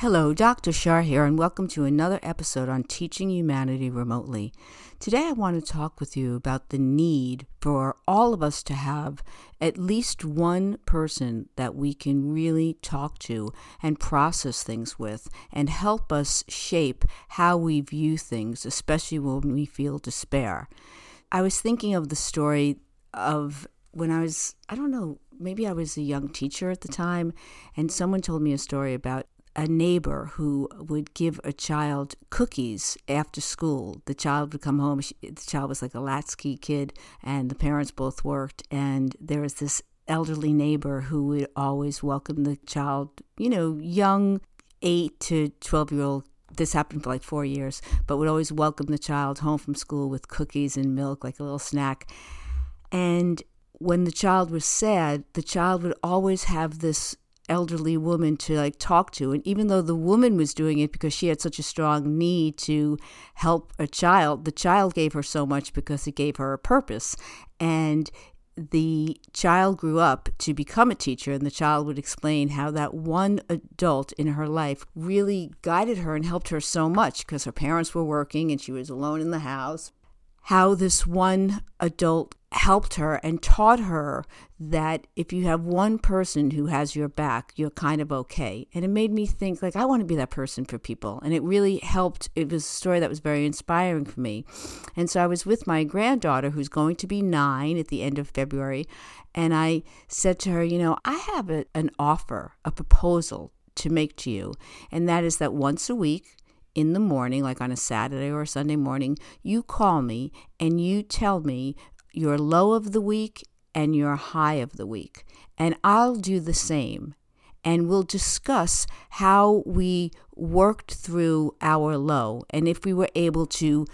Hello, Dr. Shaw here, and welcome to another episode on Teaching Humanity Remotely. Today, I want to talk with you about the need for all of us to have at least one person that we can really talk to and process things with and help us shape how we view things, especially when we feel despair. I was thinking of the story of when I was, I don't know, maybe I was a young teacher at the time, and someone told me a story about a neighbor who would give a child cookies after school. The child would come home. She, the child was like a latchkey kid, and the parents both worked. And there was this elderly neighbor who would always welcome the child, you know, young, eight to 12 year old. This happened for like four years, but would always welcome the child home from school with cookies and milk, like a little snack. And when the child was sad, the child would always have this elderly woman to like talk to and even though the woman was doing it because she had such a strong need to help a child the child gave her so much because it gave her a purpose and the child grew up to become a teacher, and the child would explain how that one adult in her life really guided her and helped her so much because her parents were working and she was alone in the house. How this one adult helped her and taught her that if you have one person who has your back, you're kind of okay. And it made me think, like, I want to be that person for people. And it really helped. It was a story that was very inspiring for me. And so I was with my granddaughter, who's going to be nine at the end of February. And I said to her, You know, I have a, an offer, a proposal to make to you. And that is that once a week, in the morning, like on a Saturday or a Sunday morning, you call me and you tell me your low of the week and your high of the week. And I'll do the same. And we'll discuss how we worked through our low and if we were able to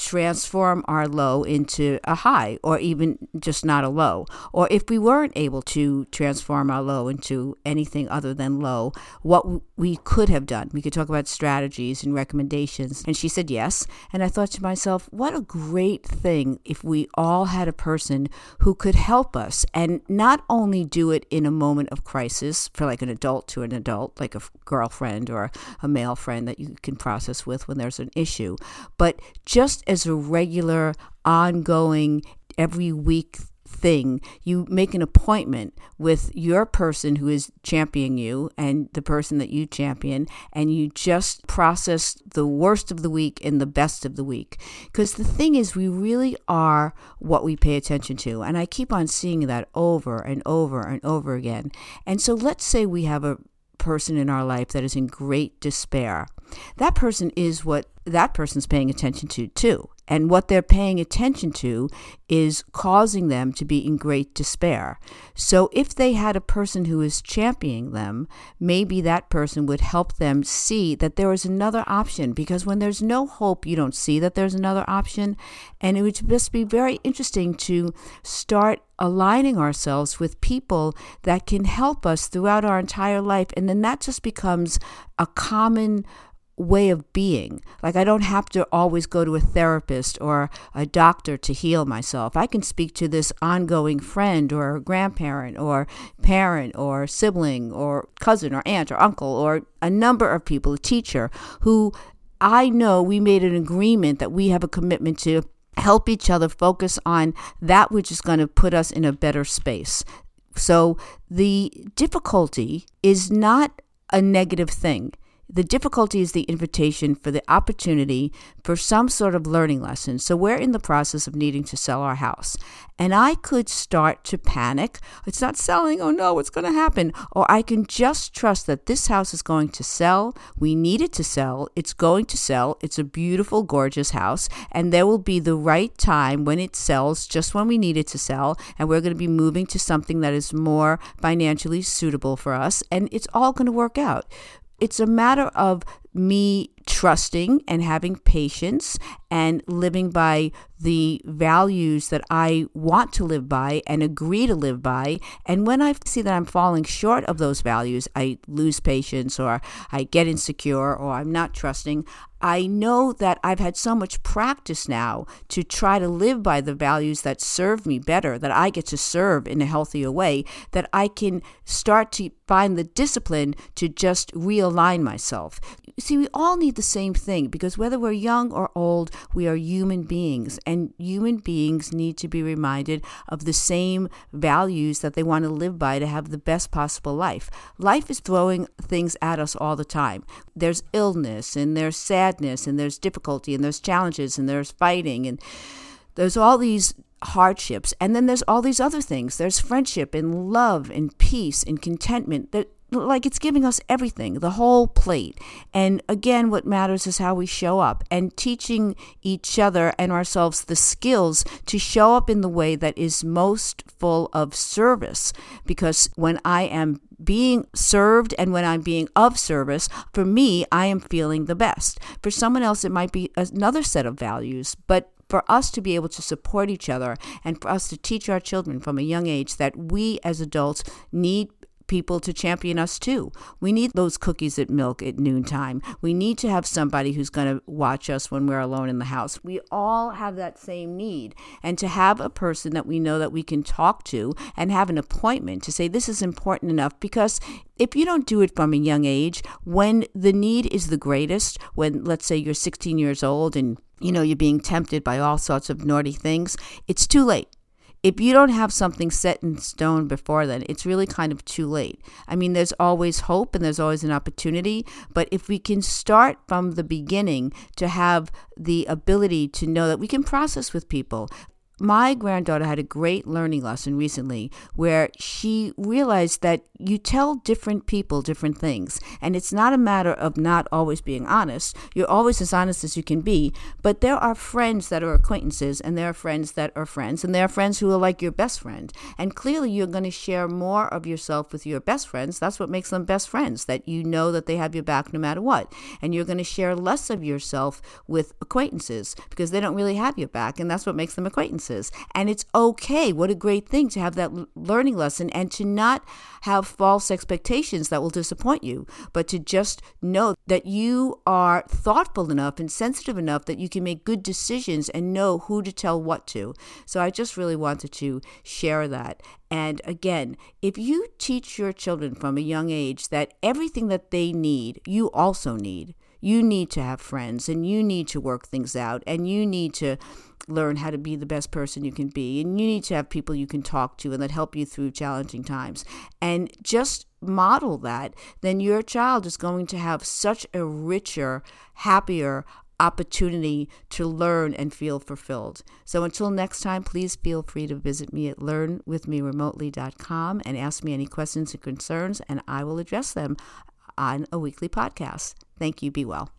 transform our low into a high or even just not a low. Or if we weren't able to transform our low into anything other than low, what we could have done. We could talk about strategies and recommendations. And she said yes. And I thought to myself, what a great thing if we all had a person who could help us and not only do it in a moment of crisis for like an adult to an adult, like a girlfriend or a male friend that you can process with when there's an issue, but just as a regular, ongoing, every week thing. You make an appointment with your person who is championing you and the person that you champion, and you just process the worst of the week and the best of the week. Because the thing is, we really are what we pay attention to. And I keep on seeing that over and over and over again. And so let's say we have a person in our life that is in great despair. That person is what that person's paying attention to, too. And what they're paying attention to is causing them to be in great despair. So if they had a person who is championing them, maybe that person would help them see that there is another option. Because when there's no hope, you don't see that there's another option. And it would just be very interesting to start aligning ourselves with people that can help us throughout our entire life. And then that just becomes a common way of being. Like, I don't have to always go to a therapist or a doctor to heal myself. I can speak to this ongoing friend or grandparent or parent or sibling or cousin or aunt or uncle or a number of people, a teacher who I know we made an agreement that we have a commitment to help each other focus on that which is going to put us in a better space. So the difficulty is not a negative thing. The difficulty is the invitation for the opportunity for some sort of learning lesson. So we're in the process of needing to sell our house. And I could start to panic. It's not selling. Oh no, what's going to happen? Or I can just trust that this house is going to sell. We need it to sell. It's going to sell. It's a beautiful, gorgeous house. And there will be the right time when it sells, just when we need it to sell. And we're going to be moving to something that is more financially suitable for us. And it's all going to work out it's a matter of me trusting and having patience and living by the values that I want to live by and agree to live by. And when I see that I'm falling short of those values, I lose patience or I get insecure or I'm not trusting. I know that I've had so much practice now to try to live by the values that serve me better, that I get to serve in a healthier way, that I can start to find the discipline to just realign myself. See, we all need the same thing because whether we're young or old, we are human beings, and human beings need to be reminded of the same values that they want to live by to have the best possible life. Life is throwing things at us all the time. There's illness, and there's sadness, and there's difficulty, and there's challenges, and there's fighting, and there's all these hardships. And then there's all these other things. There's friendship and love and peace and contentment that like it's giving us everything, the whole plate. And again, what matters is how we show up and teaching each other and ourselves the skills to show up in the way that is most full of service. Because when I am being served and when I'm being of service, for me, I am feeling the best. For someone else, it might be another set of values, but for us to be able to support each other and for us to teach our children from a young age that we as adults need people to champion us too. We need those cookies at milk at noontime. We need to have somebody who's going to watch us when we're alone in the house. We all have that same need. And to have a person that we know that we can talk to and have an appointment to say this is important enough because if you don't do it from a young age, when the need is the greatest, when let's say you're 16 years old and you know you're being tempted by all sorts of naughty things, it's too late if you don't have something set in stone before then, it's really kind of too late. I mean, there's always hope and there's always an opportunity, but if we can start from the beginning to have the ability to know that we can process with people, my granddaughter had a great learning lesson recently where she realized that you tell different people different things. And it's not a matter of not always being honest. You're always as honest as you can be. But there are friends that are acquaintances, and there are friends that are friends, and there are friends who are like your best friend. And clearly, you're going to share more of yourself with your best friends. That's what makes them best friends, that you know that they have your back no matter what. And you're going to share less of yourself with acquaintances because they don't really have your back. And that's what makes them acquaintances. And it's okay. What a great thing to have that learning lesson and to not have false expectations that will disappoint you, but to just know that you are thoughtful enough and sensitive enough that you can make good decisions and know who to tell what to. So I just really wanted to share that. And again, if you teach your children from a young age that everything that they need, you also need. You need to have friends and you need to work things out and you need to learn how to be the best person you can be. And you need to have people you can talk to and that help you through challenging times. And just model that, then your child is going to have such a richer, happier, opportunity to learn and feel fulfilled. So until next time, please feel free to visit me at learnwithmeremotely.com and ask me any questions and concerns, and I will address them on a weekly podcast. Thank you. Be well.